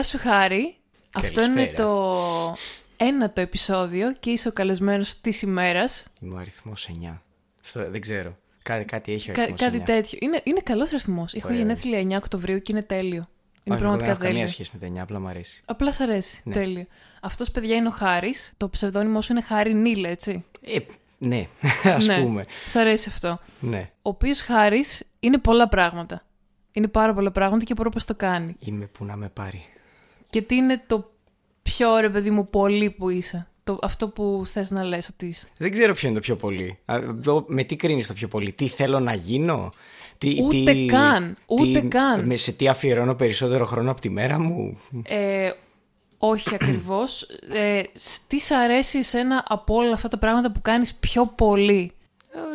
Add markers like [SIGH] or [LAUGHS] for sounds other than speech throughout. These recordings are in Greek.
Γεια σου Χάρη. Αυτό είναι Καλησπέρα. το ένατο επεισόδιο και είσαι ο καλεσμένος της ημέρας. Είμαι ο αριθμός 9. Αυτό δεν ξέρω. Κά, κάτι έχει ο Κα- αριθμός 9. κάτι τέτοιο. Είναι, είναι καλός αριθμός. Έχω Ωραία. γενέθλια 9 Οκτωβρίου και είναι τέλειο. Είναι Όχι, εγώ δεν πραγματικά έχω καμία τέλειο. σχέση με τα 9, απλά μου αρέσει. Απλά σ' αρέσει. Ναι. Τέλειο. Αυτός παιδιά είναι ο Χάρης. Το ψευδόνυμο σου είναι Χάρη Νίλε, έτσι. Ε, ναι, [LAUGHS] ας ναι. πούμε. Σ' αρέσει αυτό. Ναι. Ο οποίος Χάρης είναι πολλά πράγματα. Είναι πάρα πολλά πράγματα και μπορώ πώς το κάνει. Είμαι που να με πάρει. Και τι είναι το πιο ρε παιδί μου πολύ που είσαι; Το, αυτό που θες να λες ότι είσαι. Δεν ξέρω ποιο είναι το πιο πολύ. Α, εγώ- Με τι κρίνεις το πιο πολύ, Τι θέλω να γίνω, τι, Ούτε τι- καν, ούτε τι- καν. με- Σε τι αφιερώνω περισσότερο χρόνο από τη μέρα μου; Ε, όχι ακριβώς. Ε, σ- τι σ' αρέσει εσένα από όλα αυτά τα πράγματα που κάνεις πιο πολύ;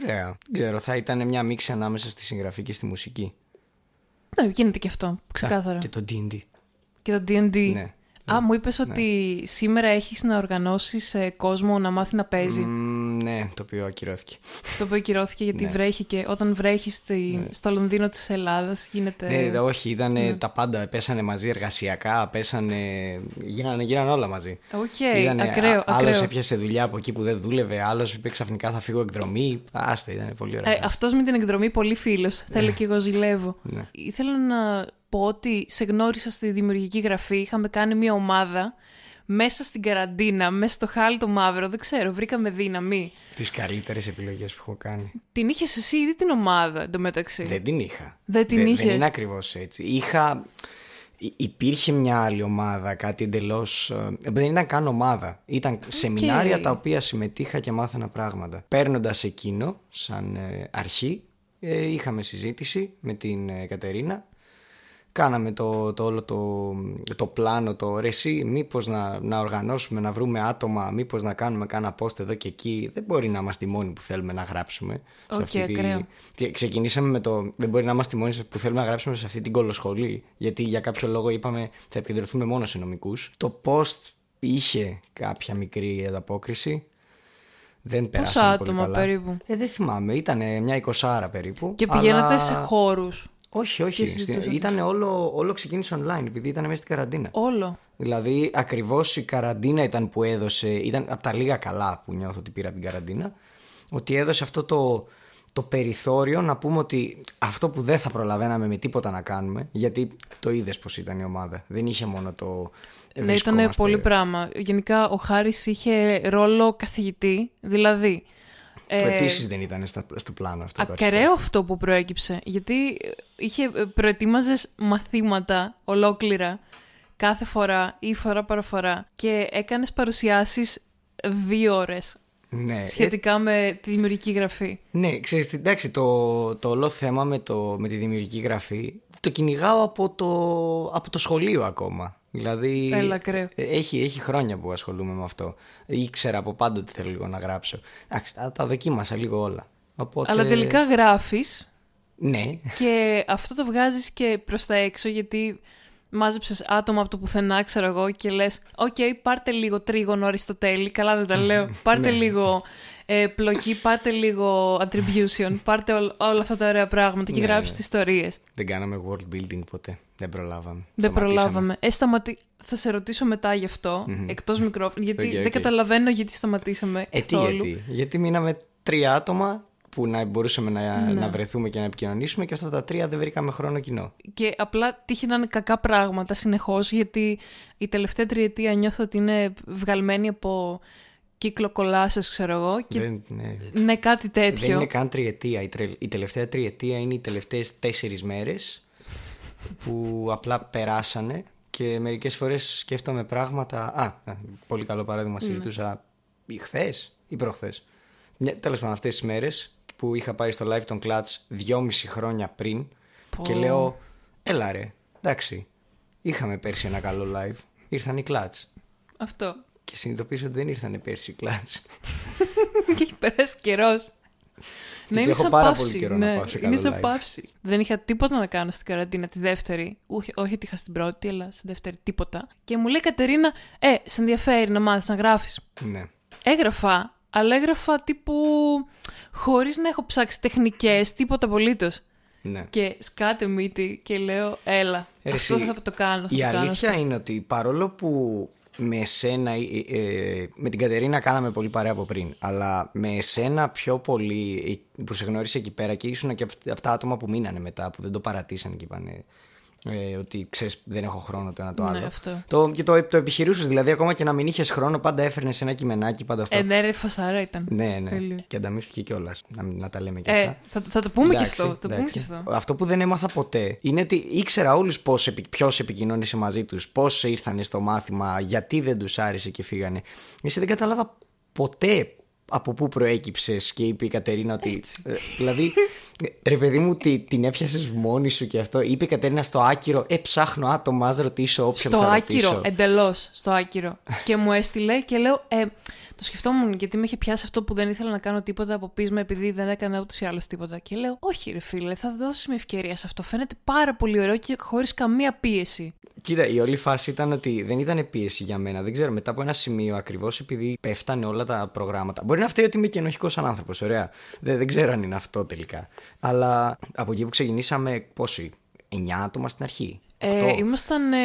Ωραία. Δεν ξέρω, θα ήταν μια μίξη ανάμεσα στη συγγραφή και στη μουσική. Ναι, γίνεται και αυτό, ξεκάθαρα. Α, Και το D&D. Και το D&D. Ναι. Α, μου είπες ότι σήμερα έχεις να οργανώσεις ε, κόσμο να μάθει να παίζει. Μ, ναι, το οποίο ακυρώθηκε. Το οποίο ακυρώθηκε γιατί Ναι. βρέχει και όταν βρέχει στη, στο Λονδίνο της Ελλάδας γίνεται... Ναι, δε- όχι, ήταν τα πάντα. Πέσανε μαζί εργασιακά, πέσανε. Γίνανε, γίνανε όλα μαζί. Οκ, Ήτανε- ακραίο, Άλλος ακραίο. έπιασε δουλειά από εκεί που δεν δούλευε, άλλος είπε ξαφνικά θα φύγω εκδρομή. Άστα, ήταν πολύ ωραία. Ε, αυτός με την εκδρομή πολύ φίλος. Θέλει και εγώ ζηλεύω. Ναι. Ήθελα να πω ότι σε γνώρισα στη δημιουργική γραφή. Είχαμε κάνει μια ομάδα μέσα στην καραντίνα, μέσα στο χάλι το μαύρο. Δεν ξέρω, βρήκαμε δύναμη. Τις καλύτερες επιλογές που έχω κάνει. Την είχες εσύ ήδη την ομάδα εντωμεταξύ; Δεν την είχα. Δεν την Δεν είχες; είναι ακριβώς έτσι. Είχα. υ- Υπήρχε μια άλλη ομάδα, κάτι εντελώς. Δεν ήταν καν ομάδα. Ήταν σεμινάρια τα οποία συμμετείχα και μάθαινα πράγματα. Παίρνοντας εκείνο, σαν ε, αρχή, ε, είχαμε συζήτηση με την ε, Κατερίνα. Κάναμε το, το όλο το, το πλάνο, το ρε εσύ, μήπως να, να οργανώσουμε, να βρούμε άτομα, μήπως να κάνουμε κάνα post εδώ και εκεί. Δεν μπορεί να είμαστε οι μόνοι που θέλουμε να γράψουμε. σε Οκ, αυτή τη- ακραίο. και Ξεκινήσαμε με το δεν μπορεί να είμαστε οι μόνοι που θέλουμε να γράψουμε σε αυτή την κολοσχολή. Γιατί για κάποιο λόγο είπαμε θα επικεντρωθούμε μόνο σε νομικούς. Το post είχε κάποια μικρή ανταπόκριση. Δεν Πόσα περάσαμε πολύ άτομα καλά. περίπου; Ε, δεν θυμάμαι, ήταν μια εικοσάρα περίπου. Και πηγαίνατε αλλά- σε χώρους; Όχι, Και όχι. συζητούσατε. Ήταν όλο, όλο ξεκίνησε online επειδή ήταν μέσα στην καραντίνα. Όλο. Δηλαδή, ακριβώς η καραντίνα ήταν που έδωσε. ήταν από τα λίγα καλά που νιώθω ότι πήρα από την καραντίνα. Ότι έδωσε αυτό το, το περιθώριο να πούμε ότι αυτό που δεν θα προλαβαίναμε με τίποτα να κάνουμε. Γιατί το είδες πώς ήταν η ομάδα. Δεν είχε μόνο το. ε, Ναι, ήταν βρισκόμαστε- πολύ πράγμα. Γενικά ο Χάρης είχε ρόλο καθηγητή, δηλαδή... Που ε, επίσης δεν ήταν στα, στο πλάνο αυτό το αρχικό. Ακραίο αυτό που προέκυψε. Γιατί ε, είχε, προετοίμαζες μαθήματα ολόκληρα κάθε φορά ή φορά παραφορά και έκανες παρουσιάσεις δύο ώρες Ναι, ε, σχετικά με τη δημιουργική γραφή. Ναι, ξέρεις, τι, εντάξει, το, το όλο θέμα με, το, με τη δημιουργική γραφή το κυνηγάω από το, από το σχολείο ακόμα. Δηλαδή, Έλα, ακραίο. ε, έχει, έχει χρόνια που ασχολούμαι με αυτό. Ήξερα από πάντα ότι θέλω λίγο να γράψω. Εντάξει, τα, τα δοκίμασα λίγο όλα. Οπότε, Αλλά τελικά γράφεις Ναι, και αυτό το βγάζεις και προς τα έξω γιατί μάζεψες άτομα από το πουθενά, ξέρω εγώ, και λες «Οκ, πάρτε λίγο τρίγωνο Αριστοτέλη, καλά δεν τα λέω, [LAUGHS] πάρτε Ναι. λίγο ε, πλοκή, πάρτε λίγο attribution, πάρτε όλ- όλα αυτά τα ωραία πράγματα και Ναι, γράψτε ναι. τις ιστορίες». δεν κάναμε world building ποτέ. Δεν προλάβαμε. Δεν Σταματήσαμε. προλάβαμε. Ε, σταματή... Θα σε ρωτήσω μετά γι' αυτό, εκτός μικρόφωνου, γιατί Οκ, δεν οκ. καταλαβαίνω γιατί σταματήσαμε Ε, τι καθόλου. γιατί; Γιατί μείναμε τρία άτομα που να μπορούσαμε να, Ναι. να βρεθούμε και να επικοινωνήσουμε και αυτά τα τρία δεν βρήκαμε χρόνο κοινό. Και απλά τύχει να είναι κακά πράγματα συνεχώς, γιατί η τελευταία τριετία νιώθω ότι είναι βγαλμένη από κύκλο κολάσεως, ξέρω εγώ. Και Δεν, ναι, ναι, κάτι τέτοιο. Δεν είναι καν τριετία. Η, τρε- η τελευταία τριετία είναι οι τελευταίες τέσσερις μέρες που απλά περάσανε και μερικές φορές σκέφτομαι πράγματα... Α, α, πολύ καλό παράδειγμα συζητούσα ή χθες ή προχθές. Μια- Τέλος πάντων αυτές τις μέρες που είχα πάει στο live των Clutch δυόμιση χρόνια πριν και λέω έλα ρε, εντάξει, είχαμε πέρσι ένα καλό live, ήρθαν οι Clutch. Αυτό. Και συνειδητοποίησα ότι δεν ήρθαν πέρσι οι Clutch. [LAUGHS] και έχει περάσει καιρό. Ναι, είναι έχω σαν πάρα παύση. πολύ καιρό να ναι, πάω σε είναι καλό σαν live. παύση. Δεν είχα τίποτα να κάνω στην καραντίνα τη δεύτερη. Όχι, όχι ότι είχα στην πρώτη, αλλά στην δεύτερη τίποτα. Και μου λέει η Κατερίνα, Ε, σε ενδιαφέρει να μάθεις να γράφεις. ναι. Έγραφα, αλλά έγραφα τύπου χωρίς να έχω ψάξει τεχνικές, τίποτα απολύτως. Ναι. και σκάτε μύτη και λέω έλα, Ρε, αυτό εσύ, θα το κάνω. Θα Η το κάνω αλήθεια αυτό». είναι ότι παρόλο που με εσένα, ε, ε, με την Κατερίνα κάναμε πολύ παρέα από πριν, αλλά με εσένα πιο πολύ ε, που σε γνώρισε εκεί πέρα και ήσουν και αυ- από τα άτομα που μείνανε μετά, που δεν το παρατήσαν και είπανε ε, ότι ξέρεις, δεν έχω χρόνο το ένα το Ναι, άλλο. αυτό. Το, και το, το επιχειρούσες, δηλαδή ακόμα και να μην είχες χρόνο, πάντα έφερνες ένα κειμενάκι, πάντα αυτό. Ε, ναι, ρε, φασάρα ήταν. ναι, ναι. Τέλειο. Και ανταμείφθηκε κιόλας. Να, να τα λέμε και Ε, αυτά. θα, θα το πούμε και Εντάξει, αυτό. Θα το πούμε εντάξει. και αυτό. Αυτό που δεν έμαθα ποτέ είναι ότι ήξερα όλους ποιος επικοινώνησε μαζί τους, πώς ήρθαν στο μάθημα, γιατί δεν τους άρεσε και φύγανε. Εσύ δεν κατάλαβα ποτέ από πού προέκυψες και είπε η Κατερίνα ότι. ε, δηλαδή, ε, ρε παιδί μου, τι, την έπιασες μόνη σου και αυτό; Είπε η Κατερίνα στο άκυρο, Ε, ψάχνω άτομα, ας ρωτήσω όποιον Στο θα άκυρο, ρωτήσω. εντελώς στο άκυρο. και μου έστειλε και λέω. Ε, το σκεφτόμουν γιατί με είχε πιάσει αυτό που δεν ήθελα να κάνω τίποτα από πείσμα επειδή δεν έκανα ούτως ή άλλως τίποτα. Και λέω, Όχι, ρε φίλε, θα δώσει μια ευκαιρία σε αυτό. Φαίνεται πάρα πολύ ωραίο και χωρίς καμία πίεση. Κοίτα, η όλη φάση ήταν ότι δεν ήταν πίεση για μένα. Δεν ξέρω, μετά από ένα σημείο ακριβώς επειδή πέφτανε όλα τα προγράμματα. Μπορεί να φταίει ότι είμαι και ενοχικό άνθρωπος, ωραία. Δεν, δεν ξέρω αν είναι αυτό τελικά. Αλλά από εκεί που ξεκινήσαμε, πόσοι, 9 άτομα στην αρχή; Ε, ήμασταν ε,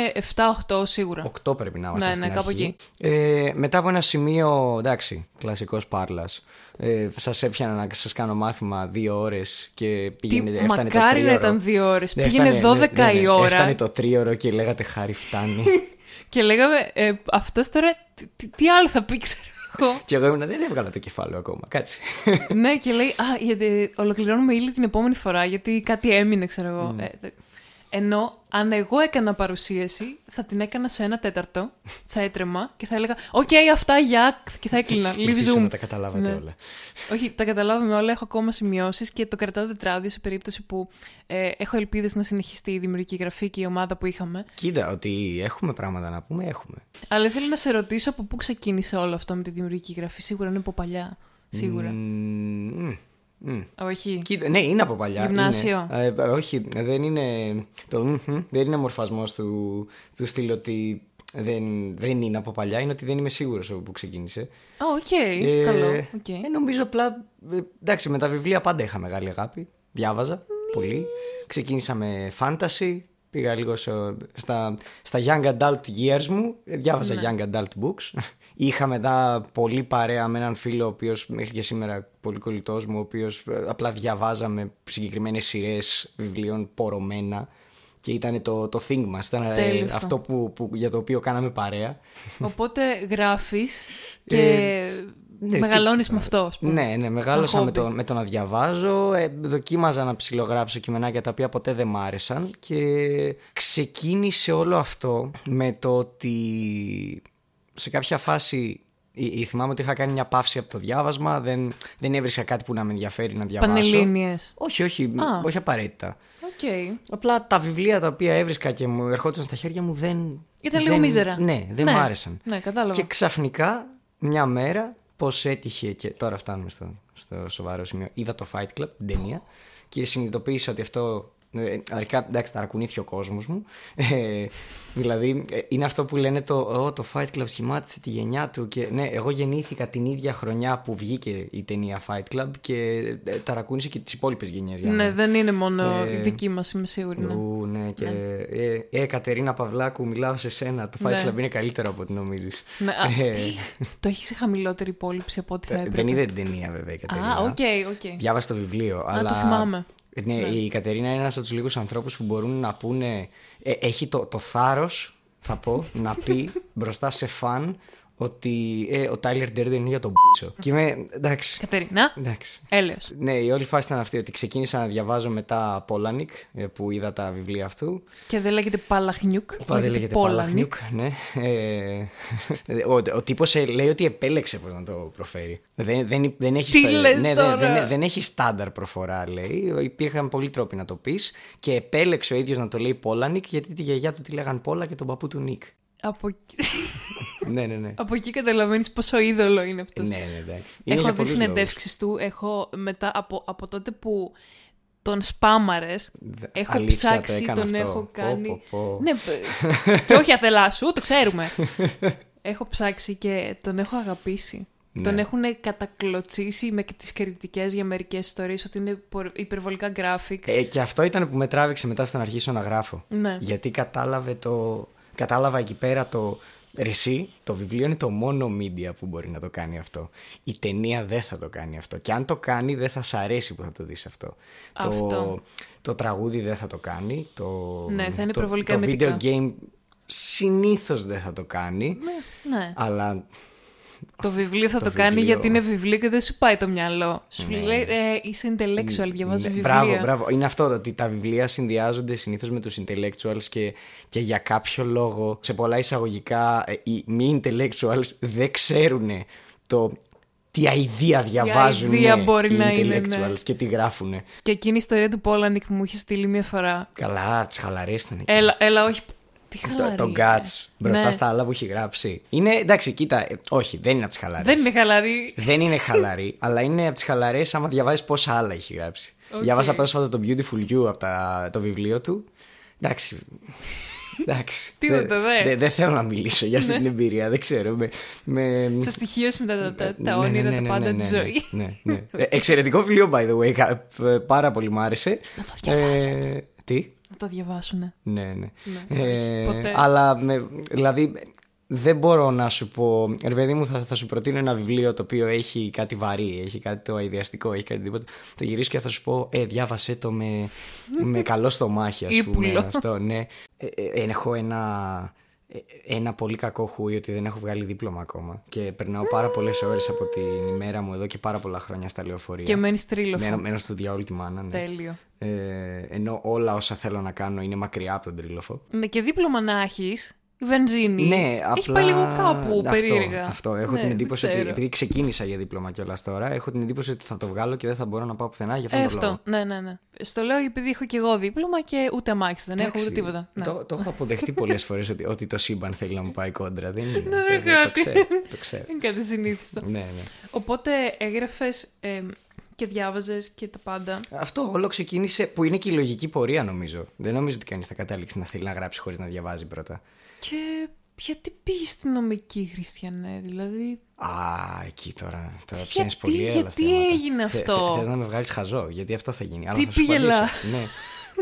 7-8 σίγουρα. 8 πρέπει να είμαστε Ναι, στην ναι, κάπου αρχή. Ε, μετά από ένα σημείο, εντάξει, κλασικός πάρλας. Ε, σας έπιανα να σας κάνω μάθημα δύο ώρες και Τι, πήγαινε. έφτανε το μακάρι να τρίωρο. ήταν δύο ώρες. Ναι, Πήγαινε έφτανε, 12 ναι, ναι, ναι, η και ώρα. Έφτανε το τρίωρο και λέγατε Χάρη φτάνει. [LAUGHS] Και λέγαμε, ε, αυτός τώρα τι, τι, τι άλλο θα πει, ξέρω εγώ. [LAUGHS] και εγώ ήμουν, δεν έβγαλα το κεφάλαιο ακόμα. Κάτσε. ναι, και λέει, Α, γιατί ολοκληρώνουμε ήλιο την επόμενη φορά, γιατί κάτι έμεινε, ξέρω εγώ. Ε, τε- ενώ αν εγώ έκανα παρουσίαση, θα την έκανα σε ένα τέταρτο, θα έτρεμα και θα έλεγα Οκ, αυτά για. και θα έκλεινα. Leave Ελπίζω Zoom. να τα καταλάβατε Ναι. όλα. Όχι, τα καταλάβαμε όλα. Έχω ακόμα σημειώσεις και το κρατάω το τετράδιο σε περίπτωση που ε, έχω ελπίδες να συνεχιστεί η δημιουργική γραφή και η ομάδα που είχαμε. Κοίτα, ότι έχουμε πράγματα να πούμε, έχουμε. Αλλά ήθελα να σε ρωτήσω από πού ξεκίνησε όλο αυτό με τη δημιουργική γραφή. Σίγουρα είναι από παλιά. Σίγουρα. Μμμ, μμ. Όχι. Κοίτα, ναι, είναι από παλιά. Γυμνάσιο. Είναι. Ε, όχι, δεν είναι. Το μμμ, δεν είναι μορφασμός του, του στυλ ότι δεν, δεν είναι από παλιά. Είναι ότι δεν είμαι σίγουρος από πού ξεκίνησε. Α, οκ. Ε, Καλό. οκ. ε, νομίζω απλά. ε, εντάξει, με τα βιβλία πάντα είχα μεγάλη αγάπη. Διάβαζα πολύ. Ξεκίνησα με fantasy. Πήγα λίγο σε- στα, στα young adult years μου. ε, Διάβαζα Ναι. young adult books. Είχα μετά πολύ παρέα με έναν φίλο, ο οποίος μέχρι και σήμερα πολύ κολλητός μου, ο οποίος απλά διαβάζαμε συγκεκριμένες σειρές βιβλίων πορωμένα. Και ήταν το, το thing μας, ήταν ε, Τέλειο αυτό. αυτό που, που, για το οποίο κάναμε παρέα. Οπότε γράφεις και Ε, ναι, μεγαλώνεις τι- με αυτό, ας πούμε. Ναι, ναι, μεγάλωσα Σαν με χόμπι. το, με το να διαβάζω. Ε, δοκίμαζα να ψιλογράψω κειμενάκια τα οποία ποτέ δεν μ' άρεσαν. Και ξεκίνησε όλο αυτό με το ότι σε κάποια φάση. ή- ή Θυμάμαι ότι είχα κάνει μια παύση από το διάβασμα. Δεν, δεν έβρισκα κάτι που να με ενδιαφέρει να διαβάσω. Πανελλήνιες. Όχι, όχι, Α. όχι απαραίτητα. Οκ. Απλά τα βιβλία τα οποία έβρισκα και μου ερχόντουσαν στα χέρια μου δεν. Ήταν λίγο δεν- μίζερα. Ναι, δεν Ναι. μου άρεσαν. Ναι, κατάλαβα. Και ξαφνικά μια μέρα, πώς έτυχε και τώρα φτάνουμε στο, στο σοβαρό σημείο, είδα το Fight Club, την ταινία, και συνειδητοποίησα ότι αυτό. Ε, Αρχικά, εντάξει, ταρακουνήθηκε ο κόσμος μου. Ε, δηλαδή, ε, είναι αυτό που λένε το, «Ω, το Fight Club σχημάτισε τη γενιά του. Και ναι, εγώ γεννήθηκα την ίδια χρονιά που βγήκε η ταινία Fight Club και ε, ταρακούνησε και τις υπόλοιπες γενιές για Ναι, μένα. δεν είναι μόνο Ε, η δική μας, είμαι σίγουρη. Ναι. Ου, ναι, και. Ε, ε, Κατερίνα Παυλάκου, μιλάω σε σένα. Το Fight Ναι. Club είναι καλύτερο από ό,τι νομίζεις. Ναι, α, Ε, το έχεις σε χαμηλότερη υπόληψη από ό,τι θα έπρεπε. δεν είδε την ταινία, βέβαια, η Κατερίνα. Α, οκ, οκ. Διάβασε το βιβλίο. αλλά... το θυμάμαι. Ναι, η Κατερίνα είναι ένας από τους λίγους ανθρώπους που μπορούν να πούνε. ε, έχει το, το θάρρος, θα πω, να πει μπροστά σε φαν ότι ε, ο Τάιλερ Ντέρντεν είναι για τον μπούτσο. Και είμαι. Εντάξει. Κατερίνα, εντάξει. έλεος. Ναι, η όλη φάση ήταν αυτή ότι ξεκίνησα να διαβάζω μετά Πόλανικ που είδα τα βιβλία αυτού. Και δεν λέγεται Παλαχνιούκ, Πα, δεν λέγεται Παλαχνιούκ, ναι. Ε, ο, ο τύπος λέει ότι επέλεξε πώς να το προφέρει. Δεν, δεν, δεν έχει Τι στα- λες ναι, δεν, τώρα; δεν, δεν έχει στάνταρ προφορά, λέει. Υπήρχαν πολλοί τρόποι να το πεις και επέλεξε ο ίδιος να το λέει Πόλανικ γιατί τη γιαγιά του τη λέγαν Πόλα και τον παππού του Νικ. Από, εκεί- [LAUGHS] ναι, ναι, ναι. από εκεί καταλαβαίνεις πόσο είδωλο είναι αυτός. ναι, ναι, εντάξει. Είναι έχω για δει πολλούς συνεντεύξεις του. Έχω μετά από, από τότε που τον σπάμαρες. Δε- Έχω αλήθεια, το ψάξει, έκανα τον αυτό. έχω Πω, κάνει. πω, πω. Ναι, π- [LAUGHS] και όχι αθελά σου, το ξέρουμε. [LAUGHS] έχω ψάξει και τον έχω αγαπήσει. Ναι. Τον έχουν κατακλωτσίσει με τις κριτικές για μερικές ιστορίες ότι είναι πορ- υπερβολικά graphic. Ε, και αυτό ήταν που με τράβηξε μετά στο να αρχίσω να γράφω. Ναι. Γιατί κατάλαβε το... κατάλαβα εκεί πέρα το. Ρε εσύ, το βιβλίο είναι το μόνο media που μπορεί να το κάνει αυτό. Η ταινία δεν θα το κάνει αυτό. Και αν το κάνει, δεν θα σ' αρέσει που θα το δεις αυτό. Το, Αυτό. το τραγούδι δεν θα το κάνει. Το, Ναι, θα είναι το, υπερβολικά το video εμετικά. game συνήθως δεν θα το κάνει. Ναι. Αλλά Το βιβλίο θα το, το κάνει βιβλίο. γιατί είναι βιβλίο και δεν σου πάει το μυαλό. Σου λέει ε, είσαι intellectual, διαβάζεις Ναι, βιβλία. Μπράβο, μπράβο. Είναι αυτό το ότι τα βιβλία συνδυάζονται συνήθως με τους intellectuals και, και για κάποιο λόγο, σε πολλά εισαγωγικά, ε, οι μη intellectuals δεν ξέρουν το τι αηδία διαβάζουν αηδία οι μπορεί να intellectuals είναι, ναι. και τι γράφουν. Και εκείνη η ιστορία του Πόλανικ που μου είχε στείλει μία φορά. Καλά, τις χαλαρές ήταν εκεί. Έλα, έλα, όχι. Τι το, χαλαρή. το Guts μπροστά Ναι. στα άλλα που έχει γράψει. Είναι εντάξει, κοίτα, ε, όχι, δεν είναι από τις χαλαρές. Δεν είναι χαλαρή. Δεν είναι χαλαρή, [LAUGHS] αλλά είναι από τις χαλαρές άμα διαβάζεις πόσα άλλα έχει γράψει. Οκ. Διάβασα πρόσφατα το Beautiful You από τα, το βιβλίο του. Εντάξει. Εντάξει. Τίποτα, Δεν- δε. δεν- Δεν θέλω να μιλήσω για αυτή την εμπειρία. Δεν ξέρω. Με, με... Σε στοιχείωση με τα, τα, τα, Ναι, τα ναι, όνειρα, ναι, τα ναι, πάντα ναι, της ναι, ζωής. ναι, ναι. Ε, Εξαιρετικό βιβλίο, by the way. κα- ε, Πάρα πολύ μου άρεσε. Να το διαβάσετε. Ε, τι; Να το διαβάσουνε. Ναι, ναι. Ναι, Ε, όχι, ποτέ. αλλά με, δηλαδή δεν μπορώ να σου πω. Ρε παιδί μου, θα, θα σου προτείνω ένα βιβλίο το οποίο έχει κάτι βαρύ, έχει κάτι το αειδιαστικό, έχει κάτι τίποτα. Το γυρίσω και θα σου πω, Ε, διάβασέ το με, με καλό στομάχι, ας πούμε. Ήπουλο. Αυτό, ναι. Ε, ε, έχω ένα. Ε, Ένα πολύ κακό χούι ότι δεν έχω βγάλει δίπλωμα ακόμα. Και περνάω πάρα πολλές ώρες από την ημέρα μου εδώ και πάρα πολλά χρόνια στα λεωφορεία. Και μένεις τρίλοφο. Μένω, μένω στο διάολο τη μάνα. Ναι. Τέλειο. Ε, ενώ όλα όσα θέλω να κάνω είναι μακριά από τον τρίλοφο. Ναι, και δίπλωμα να έχεις. Η βενζίνη. Ναι, απλά. Έχει πάει λίγο κάπου αυτό, περίεργα. Αυτό. Έχω Ναι, την δεν εντύπωση ότι. ξέρω. Επειδή ξεκίνησα για δίπλωμα κιόλας τώρα, έχω την εντύπωση ότι θα το βγάλω και δεν θα μπορώ να πάω πουθενά για αυτόν Ε, τον λόγο. αυτό. Ναι, ναι, ναι. Στο λέω επειδή έχω και εγώ δίπλωμα και ούτε αμάξι δεν έχω ούτε Εντάξει, τίποτα. Ναι. Το, το έχω αποδεχτεί πολλές φορές ότι, ότι το σύμπαν θέλει να μου πάει κόντρα. Δεν είναι. [LAUGHS] Ναι, το, δεν το, κάτι. ξέρω. Το [LAUGHS] ξέρω. Είναι κάτι συνήθιστο. ναι, ναι. Οπότε έγραφες και διάβαζες και τα πάντα. Αυτό όλο ξεκίνησε που είναι και η λογική πορεία νομίζω. Δεν νομίζω ότι κανείς θα κατάληξει να θέλει να γράψει χωρίς να διαβάζει πρώτα. Και γιατί πήγες στην νομική, Χριστιανέ, δηλαδή; Α, εκεί τώρα. Τώρα Γιατί, πιάνεις πολύ άλλα γιατί θέματα. έγινε Θε- αυτό; θε- θες να με βγάλεις χαζό, γιατί αυτό θα γίνει. Αλλά Τι θα σου πήγε απαντήσω. λα; Ναι.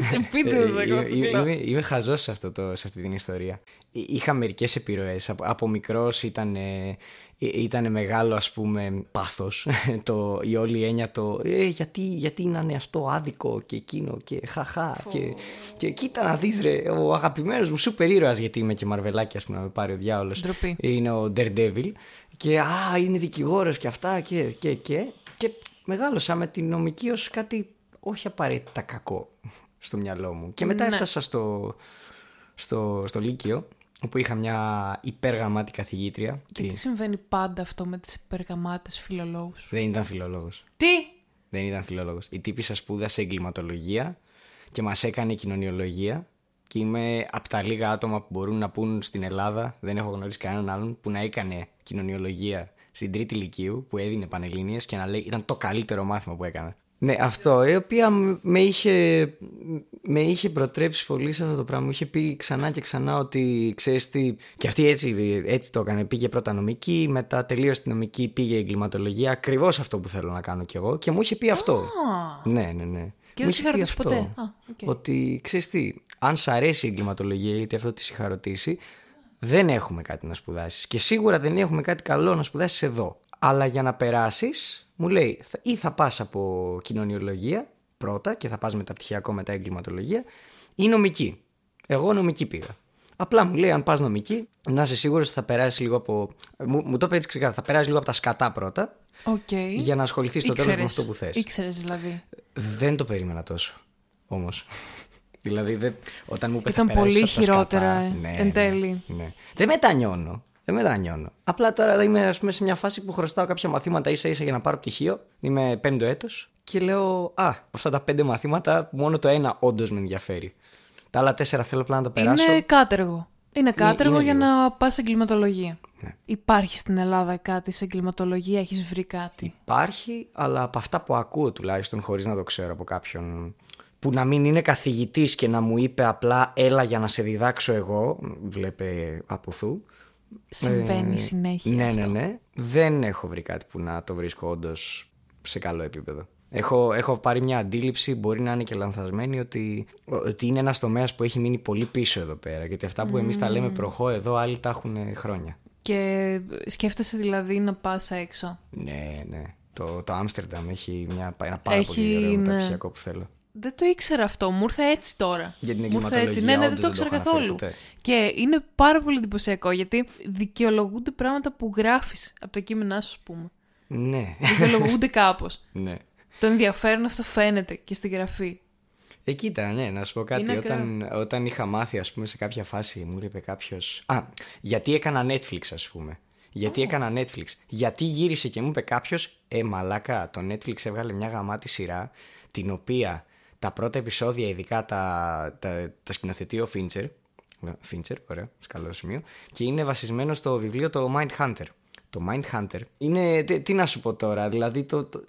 [LAUGHS] Σε πείτε Ε, το είμαι, εγώ. είμαι, είμαι, είμαι χαζός σε, αυτό το, σε αυτή την ιστορία. Εί- Είχα μερικές επιρροές. Από, από μικρός ήταν, ε, ήταν μεγάλο ας πούμε πάθος. [LAUGHS] το, η όλη έννοια το ε, γιατί, γιατί να είναι αυτό άδικο και εκείνο και χαχά. Και, και κοίτα να δεις ρε, ο αγαπημένος μου σούπερ ήρωας γιατί είμαι και μαρβελάκι ας πούμε να με πάρει ο διάολος. Ντροπή. Είναι ο Daredevil. Και α, είναι δικηγόρος και αυτά και, και, και, και μεγάλωσα με την νομική ως κάτι όχι απαραίτητα κακό στο μυαλό μου. Και μετά Ναι. έφτασα στο, στο, στο Λύκειο, όπου είχα μια υπεργαμάτη καθηγήτρια. Και Τι; τι συμβαίνει πάντα αυτό με τις υπεργαμάτες φιλολόγους; Δεν ήταν φιλόλογος. Τι! Δεν ήταν φιλόλογος. Η τύπησα σπούδασε εγκληματολογία και μας έκανε κοινωνιολογία και είμαι από τα λίγα άτομα που μπορούν να πούν στην Ελλάδα, δεν έχω γνωρίσει κανέναν άλλον, που να έκανε κοινωνιολογία στην τρίτη ηλικίου που έδινε πανελλήνιες και να λέει ήταν το καλύτερο μάθημα που έκανα. Ναι, αυτό, η οποία με είχε, με είχε προτρέψει πολύ σε αυτό το πράγμα. Μου είχε πει ξανά και ξανά ότι ξέρεις τι. Και αυτή έτσι, έτσι το έκανε. Πήγε πρώτα νομική, μετά τελείωσε τη νομική, πήγε εγκληματολογία. Ακριβώς αυτό που θέλω να κάνω κι εγώ. Και μου είχε πει αυτό. Α, Ναι, ναι, ναι. Και Μου δεν είχε σε πει 'χα ρωτήσει αυτό. ποτέ. Α, οκ. Ότι ξέρεις τι, αν σ' αρέσει η εγκληματολογία, γιατί αυτό την είχα ρωτήσει, δεν έχουμε κάτι να σπουδάσεις. Και σίγουρα δεν έχουμε κάτι καλό να σπουδάσεις εδώ. Αλλά για να περάσεις, μου λέει, θα- ή θα πας από κοινωνιολογία πρώτα και θα πας μεταπτυχιακό μετά εγκληματολογία, ή νομική. Εγώ νομική πήγα. Απλά μου λέει, αν πας νομική, να είσαι σίγουρος ότι θα περάσει λίγο από. Μου, μου το είπε έτσι ξεκάθαρα, θα περάσει λίγο από τα σκατά πρώτα, οκ. για να ασχοληθείς στο τέλος με αυτό που θες. Ήξερες δηλαδή. Δεν το περίμενα τόσο. Όμως. δηλαδή, δεν, όταν μου είπε Ήταν θα περάσεις πολύ από τα χειρότερα, σκατά, ε, ναι, εν ναι, τέλει. Ναι, Δεν μετανιώνω. Δεν μετανιώνω. Απλά τώρα είμαι ας πούμε, σε μια φάση που χρωστάω κάποια μαθήματα ίσα ίσα για να πάρω πτυχίο. Είμαι πέμπτο έτος και λέω Α, αυτά τα πέντε μαθήματα, μόνο το ένα όντως με ενδιαφέρει. Τα άλλα τέσσερα θέλω απλά να τα περάσω. Είναι κάτεργο. Είναι κάτεργο είναι για λίγο. να πας σε εγκληματολογία. Ναι. Υπάρχει στην Ελλάδα κάτι σε εγκληματολογία, έχεις βρει κάτι; Υπάρχει, αλλά από αυτά που ακούω τουλάχιστον, χωρίς να το ξέρω από κάποιον που να μην είναι καθηγητής και να μου είπε απλά έλα για να σε διδάξω εγώ, βλέπε από θου, Συμβαίνει Ε, συνέχεια Ναι, αυτό. ναι, ναι. Δεν έχω βρει κάτι που να το βρίσκω όντως σε καλό επίπεδο. Έχω, έχω πάρει μια αντίληψη, μπορεί να είναι και λανθασμένη, ότι, ότι είναι ένας τομέας που έχει μείνει πολύ πίσω εδώ πέρα. Και ότι αυτά που εμείς τα λέμε προχώ εδώ, άλλοι τα έχουν χρόνια. Και σκέφτεσαι δηλαδή να πας έξω; Ναι, ναι. Το, το Άμστερνταμ έχει μια, ένα πάρα Έχει, πολύ ωραίο ναι. μεταπτυχιακό που θέλω. Δεν το ήξερα αυτό. Μου ήρθε έτσι τώρα. Για την Μου ήρθε εγκληματολογία, Ναι, ναι, δεν όντως το δεν το ήξερα έχω αναφέρει καθόλου. ποτέ. Και είναι πάρα πολύ εντυπωσιακό γιατί δικαιολογούνται πράγματα που γράφεις από τα κείμενά σου, ας πούμε. Ναι, Δικαιολογούνται κάπως. [LAUGHS] ναι. Το ενδιαφέρον αυτό φαίνεται και στη γραφή. Ε, κοίτα, ναι, να σου πω κάτι. Είναι Όταν, όταν είχα μάθει, ας πούμε, σε κάποια φάση, μου είπε κάποιος. Α, γιατί έκανα Netflix, ας πούμε. Γιατί έκανα Netflix. Γιατί γύρισε και μου είπε κάποιος, Ε, μαλάκα, το Netflix έβγαλε μια γαμάτη σειρά, την οποία τα πρώτα επεισόδια, ειδικά τα, τα, τα σκηνοθετεί ο Fincher. Fincher, ωραία, καλό σημείο. Και είναι βασισμένο στο βιβλίο το Mindhunter. Το Mindhunter είναι. Τι, τι να σου πω τώρα, δηλαδή. το- το-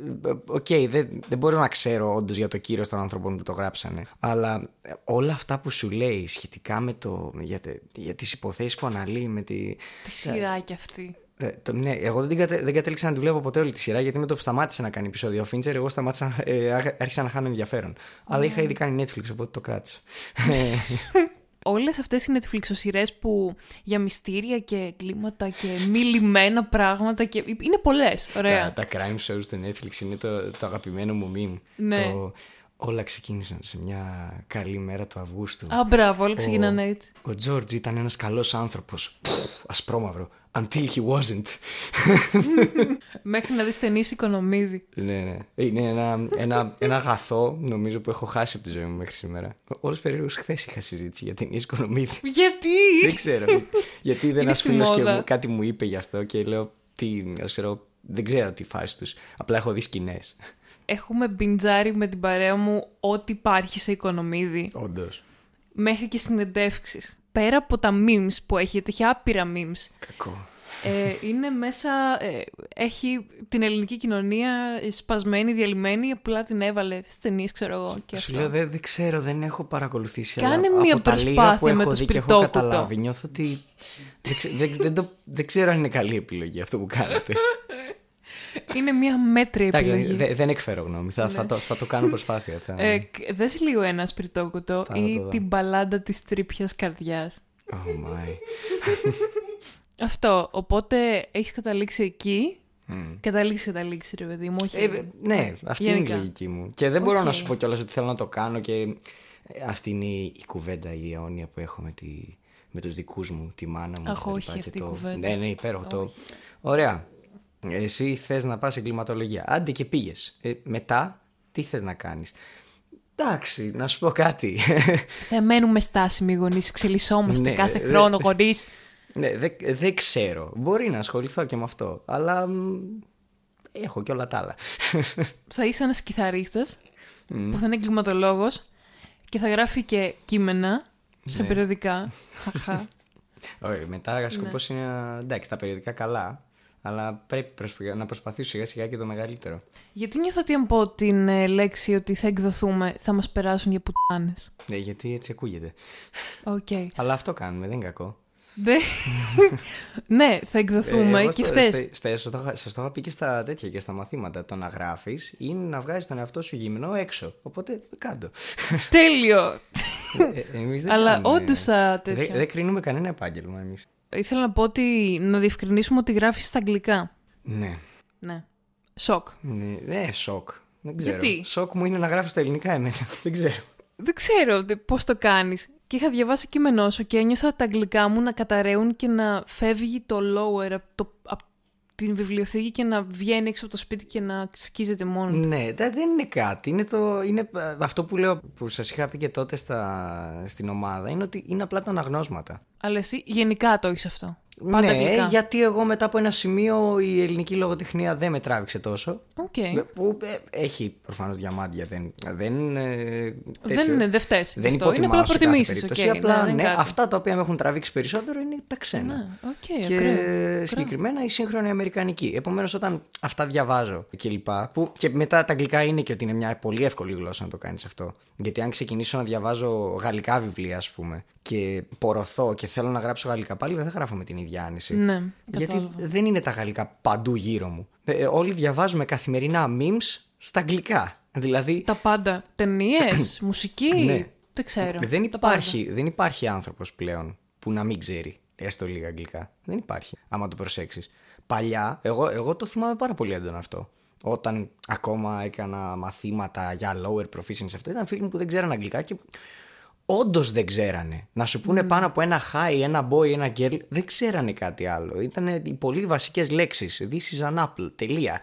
Οκ, δεν, δεν μπορώ να ξέρω όντως για το κύρος των ανθρώπων που το γράψανε. Αλλά ε, όλα αυτά που σου λέει σχετικά με το. για, τε- για τις υποθέσεις που αναλύει, με τη. Τι σειρά κι αυτή. Ε, το, ναι, εγώ δεν, την κατε, δεν κατέληξα να τη βλέπω ποτέ όλη τη σειρά γιατί με το που σταμάτησε να κάνει επεισόδιο ο Φίντσερ, εγώ σταμάτησα, ε, άρχ- άρχισα να χάνω ενδιαφέρον. Αλλά είχα ήδη κάνει Netflix, οπότε το κράτησα. Ε, [LAUGHS] Όλες αυτές οι Netflix που για μυστήρια και κλίματα και μη λυμμένα πράγματα και... Είναι πολλές, ωραία. τα, τα crime shows στο Netflix είναι το, το αγαπημένο μου meme. Ναι. Το, όλα ξεκίνησαν σε μια καλή μέρα του Αυγούστου. Α, μπράβο, όλα ξεκινάνε έτσι. Ο Τζόρτζ ήταν ένας καλός άνθρωπος. Πφ, Ασπρόμαυρο. Until he wasn't. Μέχρι να δεις ταινίες οικονομίδη. ναι, ναι. Είναι ένα, ένα, ένα αγαθό, νομίζω, που έχω χάσει από τη ζωή μου μέχρι σήμερα. Όλο περίεργο χθες είχα συζήτηση για την οικονομίδη. Γιατί; δεν ξέρω. Γιατί δεν Είναι ένας στη φίλος και μόδα. μου, κάτι μου είπε γι' αυτό και λέω. Τι, ξέρω, δεν ξέρω τι φάση τους. Απλά έχω δει σκηνές. Έχουμε μπιντζάρει με την παρέα μου ό,τι υπάρχει σε οικονομίδη. Όντως. Μέχρι και συνεντεύξεις. Πέρα από τα memes που έχει, γιατί έχει άπειρα memes. Κακό. Ε, είναι μέσα, ε, έχει την ελληνική κοινωνία σπασμένη, διαλυμένη, απλά την έβαλε στις ταινίες, ξέρω εγώ. Και Σου αυτό. λέω δεν, δεν ξέρω, δεν έχω παρακολουθήσει. Κάνε αλλά μία από τα λίγα προσπάθεια που έχω με το δει και έχω σπιρτόκουτο. καταλάβει. Νιώθω ότι. δεν, ξε- δεν, δεν, το- δεν ξέρω αν είναι καλή επιλογή αυτό που κάνετε. [LAUGHS] Είναι μια μέτρια Εντάξει, επιλογή. δε- δεν εκφέρω γνώμη. Θα, θα, το, θα το κάνω προσπάθεια. Θα... Ε, κ- δες λίγο ένα σπιρτόκουτο Θα ή το δω. την μπαλάντα της τρύπιας καρδιάς. Oh my. [LAUGHS] Αυτό. Οπότε έχεις καταλήξει εκεί. Mm. Καταλήξεις, καταλήξεις, ρε παιδί μου. Όχι. Ε, βε- ναι, αυτή είναι Γενικά. η λογική μου. Και δεν μπορώ Οκ. να σου πω κιόλας ότι θέλω να το κάνω και ε, αυτή είναι η, η κουβέντα, η αιώνια που έχω με, τη, με τους δικούς μου, τη μάνα μου. Αχ, κτλ. όχι Και αυτή η το... κουβέντα. Ναι, ναι, υπέροχο. Το... Ωραία. Εσύ θες να πας εγκληματολογία. Άντε και πήγες. Ε, μετά, τι θες να κάνεις; Εντάξει, να σου πω κάτι. [LAUGHS] Δεν μένουμε στάσιμοι γονείς, εξελισσόμαστε Ναι, κάθε ε, χρόνο ε, γονείς. ναι, δεν δεν ξέρω. Μπορεί να ασχοληθώ και με αυτό. Αλλά μ, έχω και όλα τα άλλα. [LAUGHS] θα είσαι ένας κιθαρίστας που θα είναι εγκληματολόγος και θα γράφει και κείμενα σε Ναι. περιοδικά. [LAUGHS] Χαχα. Όχι, μετά σκοπό είναι να. Εντάξει, τα περιοδικά καλά. Αλλά πρέπει προσπα- να προσπαθήσω σιγά σιγά και το μεγαλύτερο. Γιατί νιώθω ότι αν πω την ε, λέξη ότι θα εκδοθούμε θα μας περάσουν για πουτάνες. Ναι, γιατί έτσι ακούγεται. Οκ. Αλλά αυτό κάνουμε, δεν είναι κακό. Δεν- [LAUGHS] ναι, θα εκδοθούμε Ε, εγώ και στο- φταίς. στα- στα- Σας το είχα- σας το είχα πει και στα τέτοια και στα μαθήματα. Το να γράφεις είναι να βγάζεις τον εαυτό σου γυμνό έξω. Οπότε κάτω. Τέλειο. Ε, εμείς δεν Αλλά κάνουμε- όντως α, Δεν τέτοια. δεν κρίνουμε κανένα επάγγελμα εμείς. Ήθελα να πω ότι να διευκρινίσουμε ότι γράφεις στα αγγλικά. Ναι. Ναι. Σοκ. ναι. Ναι, σοκ. Δεν ξέρω. Γιατί; Σοκ μου είναι να γράφεις στα ελληνικά εμένα. [LAUGHS] δεν ξέρω. Δεν ξέρω τε- πώς το κάνεις. Και είχα διαβάσει κείμενό σου και ένιωθα τα αγγλικά μου να καταραίουν και να φεύγει το lower από, το, από την βιβλιοθήκη και να βγαίνει έξω από το σπίτι και να σκίζεται μόνο του. Ναι, δε- δεν είναι κάτι. Είναι, το, είναι ε, αυτό που λέω που σας είχα πει και τότε στα, στην ομάδα. Είναι ότι είναι απλά τα αναγνώσματα. Αλλά εσύ γενικά το έχεις αυτό. Πάντα ναι, αγγλικά. γιατί εγώ μετά από ένα σημείο η ελληνική λογοτεχνία δεν με τράβηξε τόσο. Οκ. Που ε, έχει προφανώς διαμάντια. Δεν, δεν, ε, Δεν τέτοιο. είναι, δεν φταίς γι' Δεν αυτό. Είναι υποτιμάω απλά σε κάθε προτιμήσεις. περίπτωση. οκ, απλά δεν είναι ναι, κάτι. αυτά τα οποία με έχουν τραβήξει περισσότερο είναι τα ξένα. Ναι, οκ, και ακραίο. συγκεκριμένα η σύγχρονη Αμερικανική. Επομένως, όταν αυτά διαβάζω και λοιπά, που και μετά τα αγγλικά είναι και ότι είναι μια πολύ εύκολη γλώσσα να το κάνεις αυτό. Γιατί αν ξεκινήσω να διαβάζω γαλλικά βιβλία, ας πούμε, και πορωθώ και θέλω να γράψω γαλλικά πάλι, δεν θα γράφω με την ίδια άνεση. Ναι, Γιατί κατάλαβα. δεν είναι τα γαλλικά παντού γύρω μου. Ε, ε, όλοι διαβάζουμε καθημερινά memes στα αγγλικά. Δηλαδή Τα πάντα. Ταινίες, [CLEARS THROAT] μουσική. Ναι. Δεν ξέρω. δεν Τα πάντα. υπάρχει, δεν υπάρχει άνθρωπος πλέον που να μην ξέρει έστω λίγα αγγλικά. Δεν υπάρχει, άμα το προσέξεις. Παλιά, εγώ, εγώ το θυμάμαι πάρα πολύ έντονα αυτό. Όταν ακόμα έκανα μαθήματα για lower proficiency αυτό, ήταν φίλοι μου που δεν ξέραν αγγλικά και όντως δεν ξέρανε. Να σου πούνε πάνω από ένα hi, ένα boy, ένα girl, δεν ξέρανε κάτι άλλο. Ήταν οι πολύ βασικές λέξεις. This is an apple. Τελεία.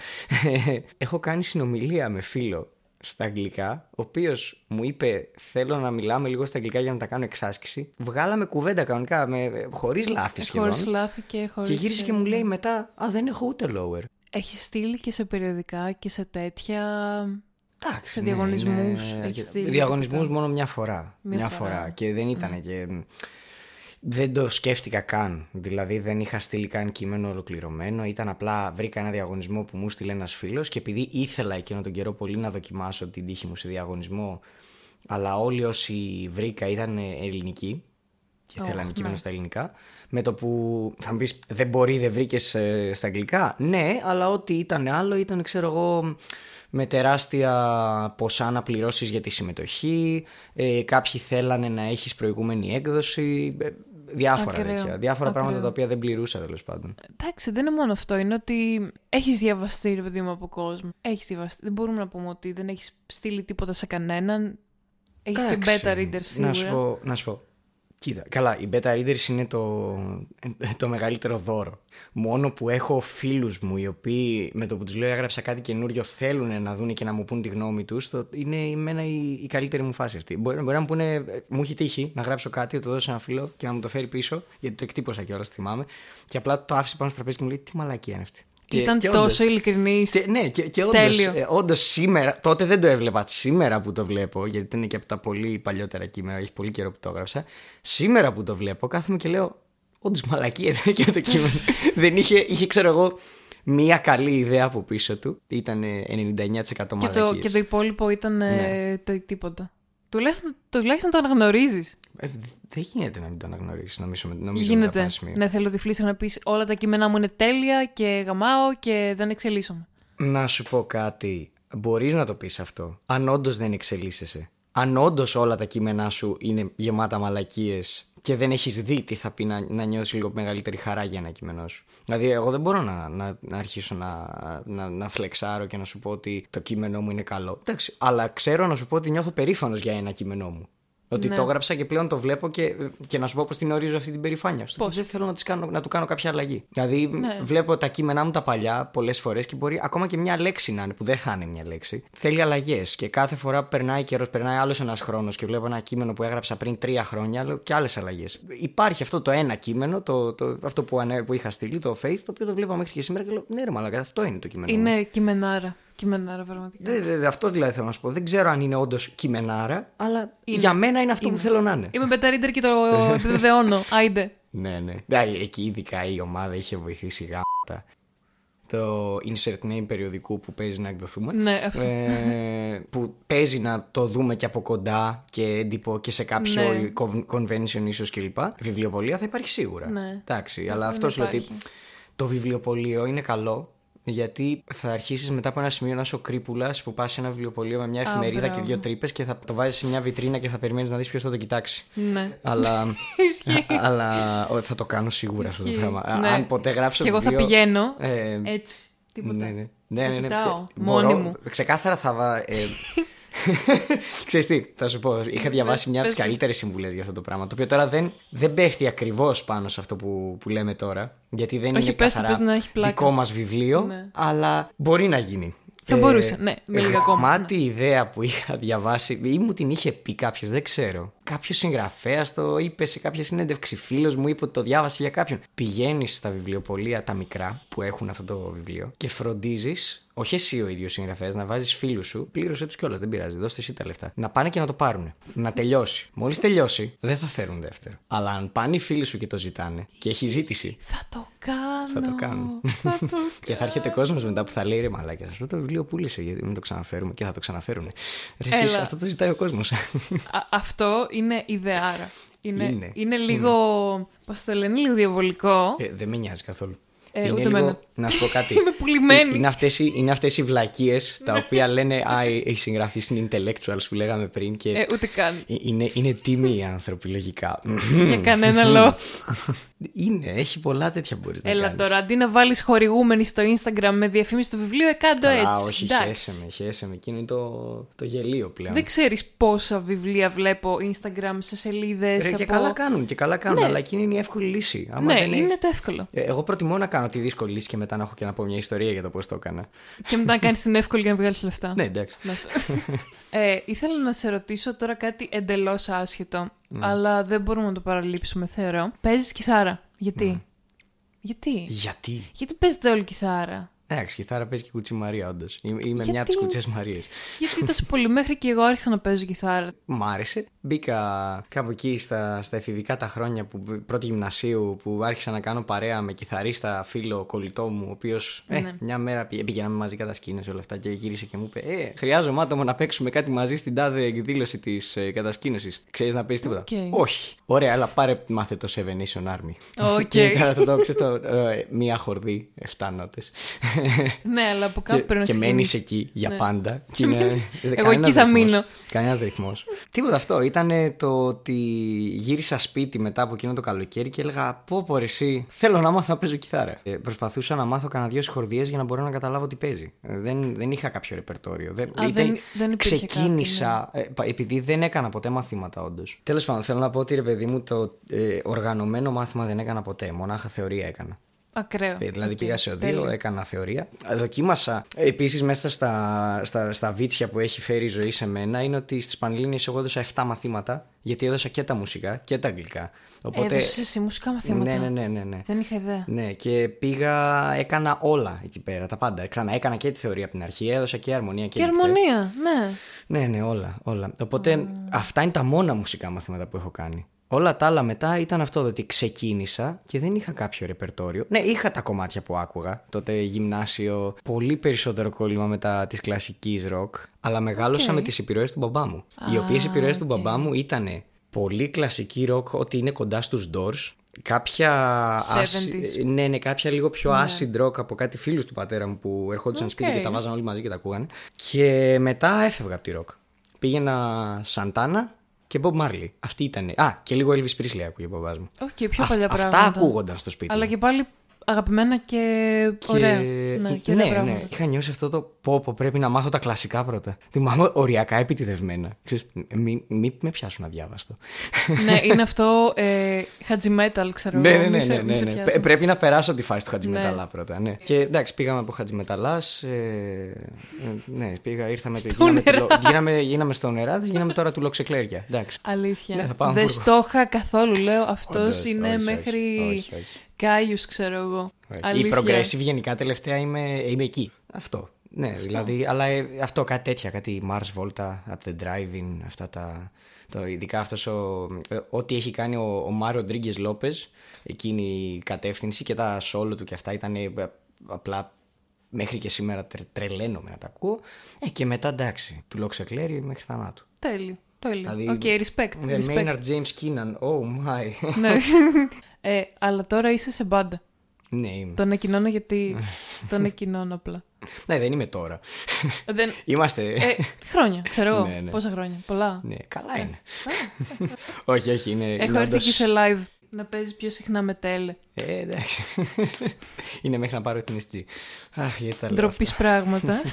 [LAUGHS] Έχω κάνει συνομιλία με φίλο στα αγγλικά, ο οποίος μου είπε: Θέλω να μιλάμε λίγο στα αγγλικά για να τα κάνω εξάσκηση. Βγάλαμε κουβέντα κανονικά, χωρίς λάθη σχεδόν. Χωρίς λάθη και χωρίς. Και γύρισε και μου λέει μετά: Α, δεν έχω ούτε lower. Έχεις στείλει και σε περιοδικά και σε τέτοια. Εντάξει, Σε ναι, διαγωνισμούς είναι- έχεις στείλει Διαγωνισμούς τίποτα; μόνο μια φορά. Μια Μια, φορά. φορά. Και δεν ήταν και. Δεν το σκέφτηκα καν. Δηλαδή δεν είχα στείλει καν κείμενο ολοκληρωμένο. Ήταν απλά βρήκα ένα διαγωνισμό που μου στείλε ένας φίλος και επειδή ήθελα εκείνο τον καιρό πολύ να δοκιμάσω την τύχη μου σε διαγωνισμό, αλλά όλοι όσοι βρήκα ήταν ελληνικοί και Ωχ, θέλανε ναι. κείμενο στα ελληνικά. Με το που θα μου πεις, δεν μπορεί, δεν βρήκες στα αγγλικά. Ναι, αλλά ό,τι ήταν άλλο ήταν, ξέρω εγώ, με τεράστια ποσά να πληρώσεις για τη συμμετοχή. Ε, κάποιοι θέλανε να έχεις προηγούμενη έκδοση. ε, διάφορα Ακραίο. τέτοια. Διάφορα Ακραίο. πράγματα τα οποία δεν πληρούσα τέλος πάντων. Εντάξει, δεν είναι μόνο αυτό. Είναι ότι έχεις διαβαστεί, ρε παιδί μου, από κόσμο. Έχεις διαβαστεί. Δεν μπορούμε να πούμε ότι δεν έχεις στείλει τίποτα σε κανέναν. Έχεις και Εντάξει, beta readers σίγουρα. Να σου, πω, να σου πω. Κοίτα, καλά, οι beta readers είναι το, το μεγαλύτερο δώρο. Μόνο που έχω φίλους μου οι οποίοι με το που τους λέω έγραψα κάτι καινούριο θέλουν να δουν και να μου πούν τη γνώμη τους το, είναι εμένα η, η καλύτερη μου φάση αυτή. Μπορεί, μπορεί να μου πούνε, ε, μου έχει τύχει να γράψω κάτι, να το δώσω σε ένα φίλο και να μου το φέρει πίσω, γιατί το εκτύπωσα κιόλας, θυμάμαι. Και απλά το άφησε πάνω στο τραπέζι και μου λέει τι μαλακία είναι αυτή. Και- Ήταν και όντως- τόσο ειλικρινής. και, ναι, και, και όντως, Τέλειο. ε, όντως σήμερα, τότε δεν το έβλεπα. Σήμερα που το βλέπω, γιατί είναι και από τα πολύ παλιότερα κείμενα, έχει πολύ καιρό που το έγραψα. Σήμερα που το βλέπω, κάθομαι και λέω, όντως μαλακία ήταν και το κείμενο. [LAUGHS] δεν είχε, είχε, ξέρω εγώ, μία καλή ιδέα από πίσω του. Ήταν 99% Και το, μαλακίες. και το υπόλοιπο ήταν ε, Ναι. το- τίποτα. Τουλάχιστον, τουλάχιστον το αναγνωρίζεις. Ε, δεν γίνεται να μην το αναγνωρίσεις, νομίζω, νομίζω μετά από Γίνεται. ένα σημείο. Ναι, θέλω τυφλή να πεις όλα τα κείμενά μου είναι τέλεια και γαμάω και δεν εξελίσσομαι. Να σου πω κάτι. Μπορείς να το πεις αυτό. Αν όντως δεν εξελίσσεσαι. Αν όντως όλα τα κείμενά σου είναι γεμάτα μαλακίες και δεν έχεις δει τι θα πει να, να νιώσεις λίγο μεγαλύτερη χαρά για ένα κείμενό σου. Δηλαδή, εγώ δεν μπορώ να, να, να αρχίσω να, να, να φλεξάρω και να σου πω ότι το κείμενό μου είναι καλό. Εντάξει, αλλά ξέρω να σου πω ότι νιώθω περήφανος για ένα κείμενό μου. Ότι Ναι. το έγραψα και πλέον το βλέπω και, και να σου πω πώ την ορίζω αυτή την περηφάνεια. Στο Πώς; Δεν θέλω να, τις κάνω, να του κάνω κάποια αλλαγή. Δηλαδή, Ναι. βλέπω τα κείμενά μου τα παλιά πολλές φορές και μπορεί ακόμα και μια λέξη να είναι, που δεν θα είναι μια λέξη. Θέλει αλλαγές. Και κάθε φορά που περνάει καιρός, περνάει άλλος ένας χρόνος και βλέπω ένα κείμενο που έγραψα πριν τρία χρόνια, λέω και άλλες αλλαγές. Υπάρχει αυτό το ένα κείμενο, το, το, αυτό που, ανέ, που είχα στείλει, το Faith, το οποίο το βλέπω μέχρι και σήμερα και λέω Ναι, ρε Μαλάκα, αυτό είναι το κείμενο. μου». Είναι κειμενάρα. Κειμενάρα, πραγματικά. Δε- δε- δε- αυτό δηλαδή θέλω να σου πω. Δεν ξέρω αν είναι όντως κειμενάρα, αλλά για μένα είναι αυτό που θέλω να είναι. Είμαι beta reader και το [LAUGHS] επιβεβαιώνω. Άιντε. Ναι, ναι. Ναι, εκεί ειδικά η ομάδα είχε βοηθήσει γάματα. Το insert name περιοδικού που παίζει να εκδοθούμε. Ναι, αυτό. Ε, που παίζει να το δούμε και από κοντά και έντυπο και σε κάποιο Ναι. con- convention ίσως κλπ. Βιβλιοπολία θα υπάρχει σίγουρα. Ναι. Εντάξει, αλλά να αυτός σου λέω ότι υπάρχει. το βιβλιοπωλείο είναι καλό γιατί θα αρχίσεις μετά από ένα σημείο να είσαι ο κρύπουλας που πας σε ένα βιβλιοπωλείο με μια εφημερίδα και μπράβο. δύο τρύπες και θα το βάζεις σε μια βιτρίνα και θα περιμένεις να δεις ποιος θα το κοιτάξει. Ναι. Αλλά, [LAUGHS] Ισχύει. αλλά ο, θα το κάνω σίγουρα αυτό το Ισχύει. πράγμα. Α- Ναι. Αν ποτέ γράψω Και εγώ θα βιβλίο, πηγαίνω ε, έτσι. Τίποτα. ναι, ναι. Ναι, Θα ναι, ναι. κοιτάω, Και μόνη μπορώ- μου. Ξεκάθαρα θα βα... Ε, [LAUGHS] Ξέρεις τι, θα σου πω. Είχα διαβάσει μια από τις πες, πες. καλύτερες συμβουλές για αυτό το πράγμα. Το οποίο τώρα δεν, δεν πέφτει ακριβώς πάνω σε αυτό που, που λέμε τώρα. Γιατί δεν Όχι, είναι πες το, καθαρά πες να έχει πλάκα. δικό μας βιβλίο. Ναι. Αλλά μπορεί να γίνει. Θα μπορούσε, ναι, με λίγα ακόμα. Μάτι ιδέα που είχα διαβάσει, ή μου την είχε πει κάποιος, δεν ξέρω. Κάποιος συγγραφέας το είπε σε κάποια συνέντευξη. Φίλος μου είπε ότι το διάβασε για κάποιον. Πηγαίνεις στα βιβλιοπολία τα μικρά που έχουν αυτό το βιβλίο και φροντίζεις, όχι εσύ ο ίδιος συγγραφέας, να βάζεις φίλους σου, πλήρωσε τους κιόλας, δεν πειράζει, δώστε εσύ τα λεφτά. Να πάνε και να το πάρουν. Να τελειώσει. Μόλις τελειώσει, δεν θα φέρουν δεύτερο. Αλλά αν πάνε οι φίλοι σου και το ζητάνε και έχει ζήτηση, Θα το κάνω. θα το κάνουν. Θα το [LAUGHS] και θα έρχεται κόσμος μετά που θα λέει ρε μαλάκια, αυτό το βιβλίο πούλησε γιατί μην το ξαναφέρουμε και θα το ξαναφέρουν. Ρε, εσείς, Έλα. αυτό το ζητάει ο κόσμος. [LAUGHS] Α- αυτό είναι ιδεάρα. Είναι, Είναι. είναι λίγο. Πώς το λένε, λίγο διαβολικό. Ε, δεν με νοιάζει καθόλου. Ε, είναι ούτε λίγο, εμένα. να σου πω κάτι. [LAUGHS] Είμαι πουλημένη. Ε, Είναι αυτές, οι, είναι αυτές οι βλακίες τα οποία λένε Α, οι συγγραφείς είναι intellectuals που λέγαμε πριν και Ε, ούτε καν. ε, είναι, είναι τίμοι οι άνθρωποι λογικά. Για κανένα λόγο. [LAUGHS] είναι, έχει πολλά τέτοια που μπορείς να Έλα κάνεις. τώρα, αντί να βάλεις χορηγούμενη στο Instagram με διαφήμιση του βιβλίου, εκάντο Καλά, έτσι. όχι, Εντάξει. χέσε με, χέσε με. Εκείνο είναι το, το γελίο πλέον. Δεν ξέρεις πόσα βιβλία βλέπω Instagram σε σελίδες. Ρε, και καλά κάνουν, και καλά κάνουν, Ναι. αλλά εκείνη είναι η εύκολη λύση. Άμα Ναι, δεν είναι έχεις- το εύκολο. Ε, Εγώ προτιμώ να κάνω τη δύσκολη λύση και μετά να έχω και να πω μια ιστορία για το πώς το έκανα. και μετά να κάνεις την εύκολη για να βγάλεις λεφτά. ναι, εντάξει. Ναι, αυτό. ε, ήθελα να σε ρωτήσω τώρα κάτι εντελώς άσχετο, Ναι. αλλά δεν μπορούμε να το παραλείψουμε, θεωρώ. Παίζεις κιθάρα. Γιατί; Ναι. Γιατί; Γιατί; Γιατί παίζετε όλοι κιθάρα; Εντάξει, κιθάρα παίζει και η κουτσή Μαρία, όντως. Είμαι μια Γιατί; από τις κουτσές Μαρίες. Γιατί τόσο πολύ; Μέχρι και εγώ άρχισα να παίζω κιθάρα. Μ' άρεσε. Μπήκα κάπου εκεί στα, στα εφηβικά τα χρόνια που πρώτη γυμνασίου που άρχισα να κάνω παρέα με κιθαρίστα φίλο κολλητό μου, ο οποίος ε, Ναι. μια μέρα πη- πήγαμε μαζί κατασκήνωση όλα αυτά και γύρισε και μου είπε: Ε, χρειάζομαι άτομο να παίξουμε κάτι μαζί στην τάδε εκδήλωση της ε, κατασκήνωσης. Ξέρεις να παίζεις τίποτα; Οκ. Όχι. Ωραία, αλλά πάρε μάθε το Seven Nation Army. Οκ. και τώρα θα το ξέρεις, το, ε, μία χορδή, 7 νότες. ναι, αλλά από κάπου και, πρέπει να και μένεις ξεκινήσει. εκεί για Ναι. πάντα. Και είναι, [LAUGHS] Εγώ εκεί θα μείνω. Κανένας ρυθμός. Τίποτα αυτό. Ήταν το ότι γύρισα σπίτι μετά από εκείνο το καλοκαίρι και έλεγα: Πω, πω, ρε, εσύ, θέλω να μάθω να παίζω κιθάρα. Ε, προσπαθούσα να μάθω κανένα δύο συγχορδίες για να μπορώ να καταλάβω τι παίζει. Ε, δεν, δεν είχα κάποιο ρεπερτόριο. Δεν, Α, δεν- δεν υπήρχε ξεκίνησα. ε, πα- επειδή δεν έκανα ποτέ μαθήματα, όντως. Τέλος πάντων, θέλω να πω ότι ρε παιδί μου το ε, οργανωμένο μάθημα δεν έκανα ποτέ. Μονάχα θεωρία έκανα. Ακραίο. Ε, Δηλαδή Οκ. πήγα σε οδείο, Τέλειο. έκανα θεωρία. Δοκίμασα επίσης μέσα στα, στα, στα βίτσια που έχει φέρει η ζωή σε μένα είναι ότι στις Πανελλήνιες εγώ έδωσα 7 μαθήματα γιατί έδωσα και τα μουσικά και τα αγγλικά. Οπότε. Έδωσες εσύ μουσικά μαθήματα; ναι, ναι, ναι, ναι, ναι. Δεν είχα ιδέα. Ναι, και πήγα, έκανα όλα εκεί πέρα, τα πάντα. Ξανά έκανα και τη θεωρία από την αρχή, έδωσα και αρμονία και Και ντικτέ. αρμονία, ναι. Ναι, ναι, όλα. όλα. Οπότε αυτά είναι τα μόνα μουσικά μαθήματα που έχω κάνει. Όλα τα άλλα μετά ήταν αυτό το ότι ξεκίνησα και δεν είχα κάποιο ρεπερτόριο. Ναι, είχα τα κομμάτια που άκουγα. Τότε γυμνάσιο, πολύ περισσότερο κόλλημα μετά της κλασικής ροκ. Αλλά μεγάλωσα Οκ. με τις επιρροές του μπαμπά μου. οι Α, οποίες επιρροές του οκ. μπαμπά μου ήταν πολύ κλασική ροκ, ότι είναι κοντά στους Doors. Κάποια. 70s. ναι, ναι, κάποια λίγο πιο acid rock από κάτι φίλους του πατέρα μου που ερχόντουσαν Οκ. σπίτι και τα βάζαν όλοι μαζί και τα ακούγανε. Και μετά έφευγα από τη ροκ. Πήγαινα Santana και Bob Marley. Αυτή ήταν. Α, και λίγο Elvis Presley άκουγε ο μπαμπάς μου. Όχι, και πιο Αυ- παλιά αυτά πράγματα. ακούγονταν στο σπίτι. Αλλά μου. και πάλι αγαπημένα και ωραία. Ναι, και ναι, ωραία ναι, πράγματα. είχα νιώσει αυτό το πω, πω πρέπει να μάθω τα κλασικά πρώτα. Θυμάμαι οριακά επιτιδευμένα. Ξέρεις, μη, μη με πιάσουν αδιάβαστο. ναι, είναι αυτό ε, Χατζιμέταλ, ξέρω ναι, εγώ. ναι, Μη ναι, σε- ναι, μη ναι, σε ναι. πιάσουν. Πε- Πρέπει να περάσω τη φάση του Ναι. Χατζημεταλά πρώτα. Ναι. Και εντάξει, πήγαμε από Χατζημεταλά. Ε, ε, ναι, πήγα, ήρθαμε. Στο γίναμε, του νερά. Λο- γίναμε, γίναμε στο νεράδι, γίναμε τώρα του Λοξεκλέρια. Εντάξει. Αλήθεια. Ναι, θα πάω Δεν Αμβούργο. στο είχα καθόλου. Λέω αυτός Όντως, είναι όχι, όχι, μέχρι όχι, όχι. Κάιους, ξέρω εγώ. Η Αλήθεια. progressive γενικά τελευταία είμαι, είμαι εκεί. Αυτό. Ναι, δηλαδή, αλλά ε, αυτό κάτι τέτοια, κάτι Mars Volta, at the Driving, αυτά τα. Το, ειδικά αυτός ο, ε, ό,τι έχει κάνει ο, ο Μάριο Ντρίγκες Λόπες, εκείνη η κατεύθυνση και τα solo του και αυτά ήταν ε, απλά μέχρι και σήμερα τρε, τρελαίνομαι να τα ακούω. Ε, και μετά εντάξει, του Λόξε Κλέρι μέχρι θανάτου. Τέλειο. Τέλειο. Δηλαδή, Οκ, respect. Ναι, respect. Maynard James Keenan, oh my. ναι. [LAUGHS] ε, αλλά τώρα είσαι σε μπάντα. ναι, είμαι. Τον εκκοινώνω γιατί. [LAUGHS] τον εκκοινώνω απλά. Ναι, δεν είμαι τώρα. Δεν... Είμαστε. Ε, χρόνια, ξέρω εγώ. Ναι, ναι. Πόσα χρόνια. Πολλά. Ναι, καλά είναι. [LAUGHS] όχι, όχι, είναι. Έχω είναι έρθει όντως- εκεί σε live να παίζει πιο συχνά με τέλε. Ε, εντάξει. είναι μέχρι να πάρω την SG. Αχ, γιατί τα λέω. Ντροπής πράγματα. αυτά.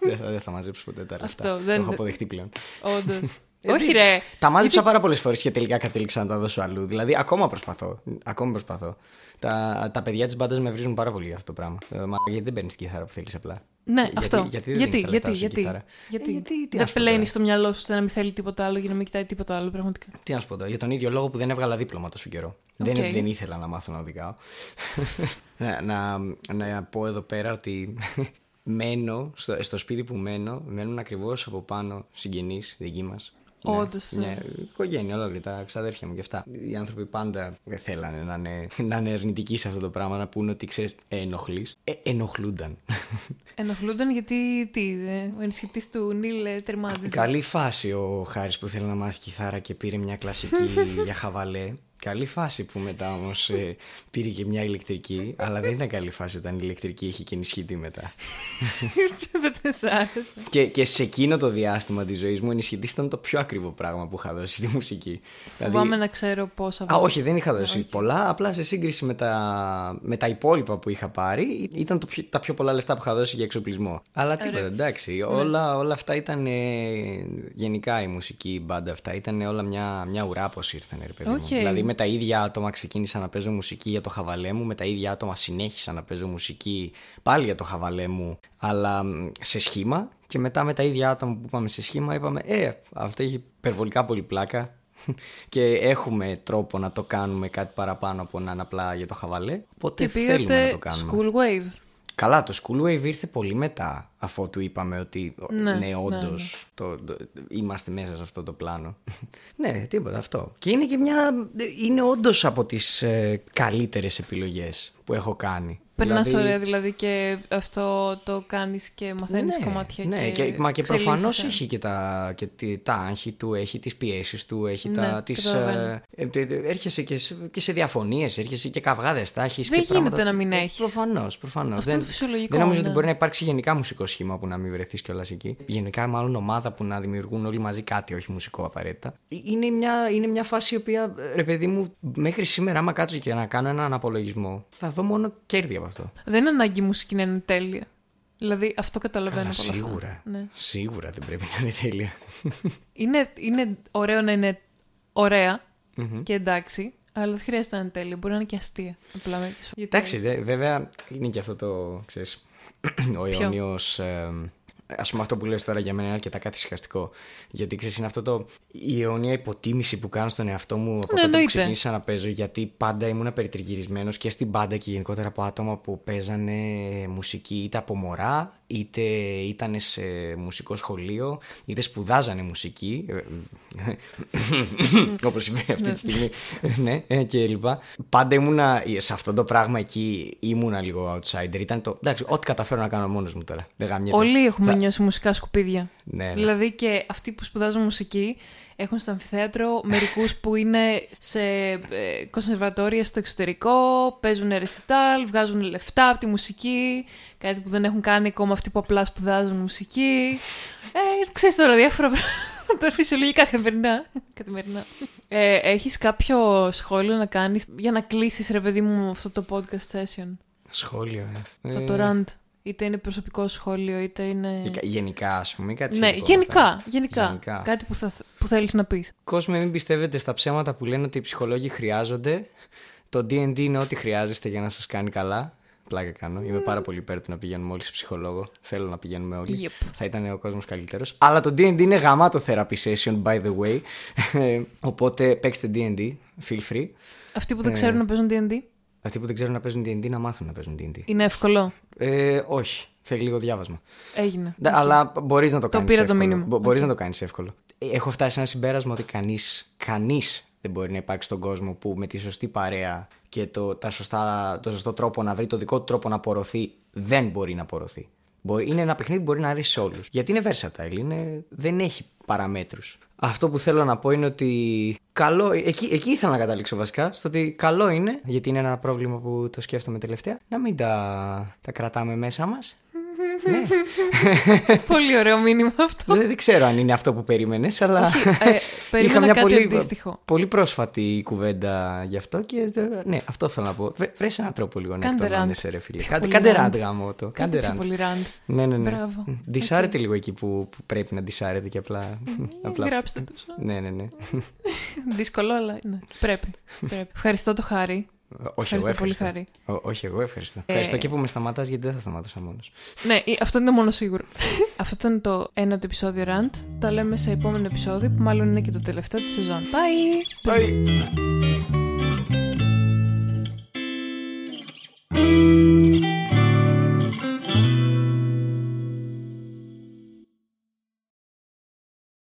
δεν, θα, δεν θα μαζέψω ποτέ τα λεφτά. Αυτό, Το δεν- έχω αποδεχτεί πλέον. Όντως. Ε, Όχι, τι- ρε. Τα μάζεψα πάρα πολλές φορές και τελικά κατέληξα να τα δώσω αλλού. Δηλαδή, ακόμα προσπαθώ. Ακόμα προσπαθώ. Τα, τα παιδιά της μπάντας με βρίζουν πάρα πολύ για αυτό το πράγμα. Ε, μα γιατί δεν παίρνεις τη κιθάρα που θέλεις απλά; Ναι, Γιατί- αυτό. γιατί δεν γιατί, δίνεις τα λεφτά γιατί, σου γιατί, κιθάρα; γιατί. Ε, γιατί, τι δεν να σου πω πλένεις τώρα. στο μυαλό σου ώστε να μην θέλει τίποτα άλλο για να μην κοιτάει τίποτα άλλο πραγματικά. Τι να σου πω τώρα, για τον ίδιο λόγο που δεν έβγαλα δίπλωμα τόσο καιρό. Δεν είναι Οκ. ότι δεν ήθελα να μάθω να οδηγάω. [LAUGHS] να, να, να πω εδώ πέρα ότι [LAUGHS] μένω, στο, στο σπίτι που μένω, μένουν ακριβώς από πάνω συγγενείς δικοί μας. Ναι, Όντως, Μια ναι. οικογένεια ολόκληρη, τα ξαδέρφια μου και αυτά. Οι άνθρωποι πάντα δεν θέλανε να είναι, [LAUGHS] να είναι αρνητικοί σε αυτό το πράγμα, να πούνε ότι ξέρεις, ε, ενοχλείς. Ε, ενοχλούνταν. [LAUGHS] Ενοχλούνταν γιατί τι, ε, ο ενισχυτής του Νίλ ε, τερμάτιζε. Καλή φάση ο Χάρης που θέλει να μάθει κιθάρα και πήρε μια κλασική [LAUGHS] για χαβαλέ. Καλή φάση που μετά όμως πήρε και μια ηλεκτρική, αλλά δεν ήταν καλή φάση όταν η ηλεκτρική είχε και ενισχυτή μετά. δεν της άρεσε. Και, και σε εκείνο το διάστημα της ζωής μου, ο ενισχυτής ήταν το πιο ακριβό πράγμα που είχα δώσει στη μουσική. Φοβάμαι να ξέρω πόσα. Δηλαδή- Α, όχι, δεν είχα δώσει πολλά. Απλά σε σύγκριση με τα, με τα υπόλοιπα που είχα πάρει, ήταν το πιο- τα πιο πολλά λεφτά που είχα δώσει για εξοπλισμό. Αλλά τίποτα, Ωραία. εντάξει. Όλα, όλα αυτά ήταν. ε, γενικά η μουσική, η μπάντα αυτά ήταν όλα μια, μια ουρά πώς ήρθαν, ρε παιδί μου. Οκ. Δηλαδή με τα ίδια άτομα ξεκίνησα να παίζω μουσική για το χαβαλέ μου, με τα ίδια άτομα συνέχισα να παίζω μουσική πάλι για το χαβαλέ μου, αλλά μ, σε σχήμα. Και μετά με τα ίδια άτομα που είπαμε σε σχήμα, είπαμε, Ε, αυτό έχει υπερβολικά πολύ πλάκα. [LAUGHS] Και έχουμε τρόπο να το κάνουμε κάτι παραπάνω από να είναι απλά για το χαβαλέ. Οπότε Και θέλουμε να πήγατε το κάνουμε. School Wave. Καλά, το School Wave ήρθε πολύ μετά αφού του είπαμε ότι ναι, Ναι, ναι, ναι, όντω το, το- είμαστε μέσα σε αυτό το πλάνο. [LAUGHS] ναι, τίποτα αυτό. Και είναι και μια. Είναι όντως από τις ε, καλύτερες επιλογές που έχω κάνει. Περνάς Δηλαδή- ωραία δηλαδή και αυτό το κάνεις και μαθαίνεις ναι, κομμάτια. ναι, και, και, μα και προφανώς εξελίσσεσαι. έχει και τα, και τη- τα άγχη του, έχει τις πιέσεις του, έχει Ναι, τα. Τις, καταλαβαίνω. ε, ε, ε, έρχεσαι και, σε- και σε διαφωνίες, έρχεσαι και καυγάδες. Τα έχεις Δεν και πράγματα- γίνεται να μην έχεις. Προφανώς, προφανώς. Αυτό είναι το φυσιολογικό, Δεν νομίζω ναι. ότι μπορεί να υπάρξει γενικά μουσικό σχήμα που να μην βρεθείς κιόλας εκεί. Γενικά, μάλλον ομάδα που να δημιουργούν όλοι μαζί κάτι, όχι μουσικό απαραίτητα. Ε, Είναι μια, είναι μια φάση η οποία, ε, ρε παιδί μου, μέχρι σήμερα, άμα κάτσω και να κάνω έναν απολογισμό, θα δω μόνο κέρδη από αυτό. Δεν είναι ανάγκη η μουσική να είναι τέλεια. Δηλαδή αυτό καταλαβαίνω Καλά, από όλα αυτά. σίγουρα. Ναι. Σίγουρα δεν πρέπει να είναι τέλεια. Είναι, είναι ωραίο να είναι ωραία και εντάξει, αλλά δεν χρειάζεται να είναι τέλειο. Μπορεί να είναι και αστεία. Απλά με- γιατί- Εντάξει, δε, βέβαια είναι και αυτό το, ξέρεις, [CLEARS THROAT] ο αιώνιος, ε, ας πούμε αυτό που λες τώρα για μένα είναι αρκετά καθησυχαστικό. Γιατί ξέρεις είναι αυτό το, η αιώνια υποτίμηση που κάνω στον εαυτό μου από τότε που Ναι, εννοείται. ξεκίνησα να παίζω γιατί πάντα ήμουν περιτριγυρισμένος και στην μπάντα και γενικότερα από άτομα που παίζανε μουσική είτε από μωρά είτε ήταν σε μουσικό σχολείο είτε σπουδάζανε μουσική ε, [LAUGHS] όπως είπε αυτή τη στιγμή ναι, ε, και λοιπά. Πάντα ήμουνα σε αυτό το πράγμα εκεί ήμουνα λίγο outsider. Ήταν το. Εντάξει, ό,τι καταφέρω να κάνω μόνος μου τώρα. Δεν γαμιέται. Όλοι έχουμε Θα- νιώσει μουσικά σκουπίδια. Ναι, ναι. Δηλαδή και αυτοί που σπουδάζουν μουσική έχουν στο αμφιθέατρο μερικούς που είναι σε ε, κονσερβατόρια στο εξωτερικό, παίζουν ρεσιτάλ, βγάζουν λεφτά από τη μουσική, κάτι που δεν έχουν κάνει ακόμα αυτοί που απλά σπουδάζουν μουσική. Ε, ξέρεις τώρα διάφορα πράγματα [LAUGHS] φυσιολογικά καθημερινά. καθημερινά. Ε, έχεις κάποιο σχόλιο να κάνεις για να κλείσεις ρε παιδί μου αυτό το podcast session, Σχόλιο, ε. αυτό Ε, το rant. Είτε είναι προσωπικό σχόλιο, είτε είναι... γε- Γενικά, ας πούμε, ή κάτι Ναι, σχετικό με γενικά, αυτά. γενικά. Γενικά. Κάτι που, θα, που θέλεις να πεις. Κόσμο, μην πιστεύετε στα ψέματα που λένε ότι οι ψυχολόγοι χρειάζονται. Το DD είναι ό,τι χρειάζεστε για να σας κάνει καλά. Πλάκα κάνω. Είμαι πάρα πολύ υπέρ του να πηγαίνουμε όλοι σε ψυχολόγο. Θέλω να πηγαίνουμε όλοι. Yep. Θα ήταν ο κόσμος καλύτερος. Αλλά το DD είναι γαμάτο therapy session, by the way. [LAUGHS] Ε, Οπότε παίξτε DD. Feel free. Αυτοί που δεν ξέρουν να παίζουν D&D, Αυτοί που δεν ξέρουν να παίζουν DD να μάθουν να παίζουν DD. είναι εύκολο; Ε, όχι. Θέλει λίγο διάβασμα. Έγινε. Ναι, Αλλά μπορείς να το κάνεις. πήρα το μήνυμα. Μπορείς να το κάνεις εύκολο. Ε, Έχω φτάσει σε ένα συμπέρασμα ότι κανείς κανείς δεν μπορεί να υπάρξει στον κόσμο που με τη σωστή παρέα και το, τα σωστά, το σωστό τρόπο να βρει το δικό του τρόπο να απορροθεί δεν μπορεί να απορροθεί. Μπορεί, είναι ένα παιχνίδι που μπορεί να αρέσει σε όλους. Γιατί είναι versatile, είναι, δεν έχει παραμέτρους. Αυτό που θέλω να πω είναι ότι καλό, εκεί, εκεί ήθελα να καταλήξω βασικά, στο ότι καλό είναι, γιατί είναι ένα πρόβλημα που το σκέφτομαι τελευταία, να μην τα, τα κρατάμε μέσα μας. Ναι. [LAUGHS] Πολύ ωραίο μήνυμα αυτό. δεν, δεν ξέρω αν είναι αυτό που περίμενες, αλλά. Ε, [LAUGHS] περίμενα κάτι πολύ, αντίστοιχο. πολύ πρόσφατη κουβέντα γι' αυτό και ε, ναι, αυτό θέλω να πω. Βρε βρες έναν τρόπο λίγο να Κάντε εκτονώνεσαι, rant. ρε φίλε. Πιο Κάντε, πολύ κάντε rant. ραντ γάμο το. Κάντε Πιο ραντ. πολύ ραντ. Ναι, ναι, ναι. Μπράβο. Δισάρετε λίγο εκεί που, που πρέπει να δισάρετε και απλά. απλά... Γράψτε τους. Ναι, ναι, ναι. [LAUGHS] Δύσκολο, αλλά ναι. Πρέπει. Πρέπει. Ευχαριστώ το Χάρη. Όχι εγώ, ευχαριστώ. Πολύ Ο, όχι εγώ, ευχαριστώ. Ε... Ευχαριστώ και που με σταματάς, γιατί δεν θα σταματούσα μόνος. ναι, ε, αυτό είναι το μόνο σίγουρο. [LAUGHS] αυτό ήταν το ένατο επεισόδιο Rant. Τα λέμε σε επόμενο επεισόδιο, που μάλλον είναι και το τελευταίο της σεζόν. Bye! Bye.